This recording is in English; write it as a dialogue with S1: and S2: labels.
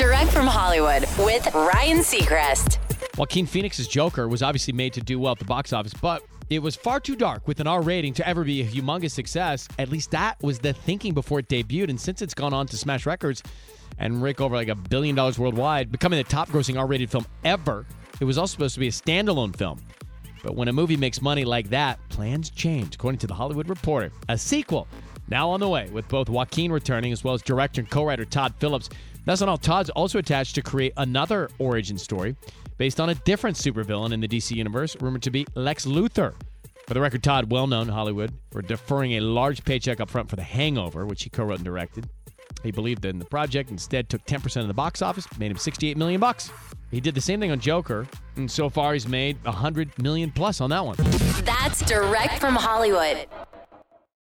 S1: Direct from Hollywood with Ryan Seacrest.
S2: Joaquin Phoenix's Joker was obviously made to do well at the box office, but it was far too dark with an R rating to ever be a humongous success. At least that was the thinking before it debuted. And since it's gone on to smash records and rake over like a billion dollars worldwide, becoming the top grossing R rated film ever, it was also supposed to be a standalone film. But when a movie makes money like that, plans change, according to The Hollywood Reporter. A sequel now on the way, with both Joaquin returning as well as director and co writer Todd Phillips. That's not all. Todd's also attached to create another origin story based on a different supervillain in the DC universe, rumored to be Lex Luthor. For the record, Todd, well known in Hollywood for deferring a large paycheck up front for The Hangover, which he co wrote and directed. He believed that in the project, instead took 10% of the box office, made him 68 million bucks. He did the same thing on Joker, and so far he's made 100 million plus on that one.
S1: That's direct from Hollywood.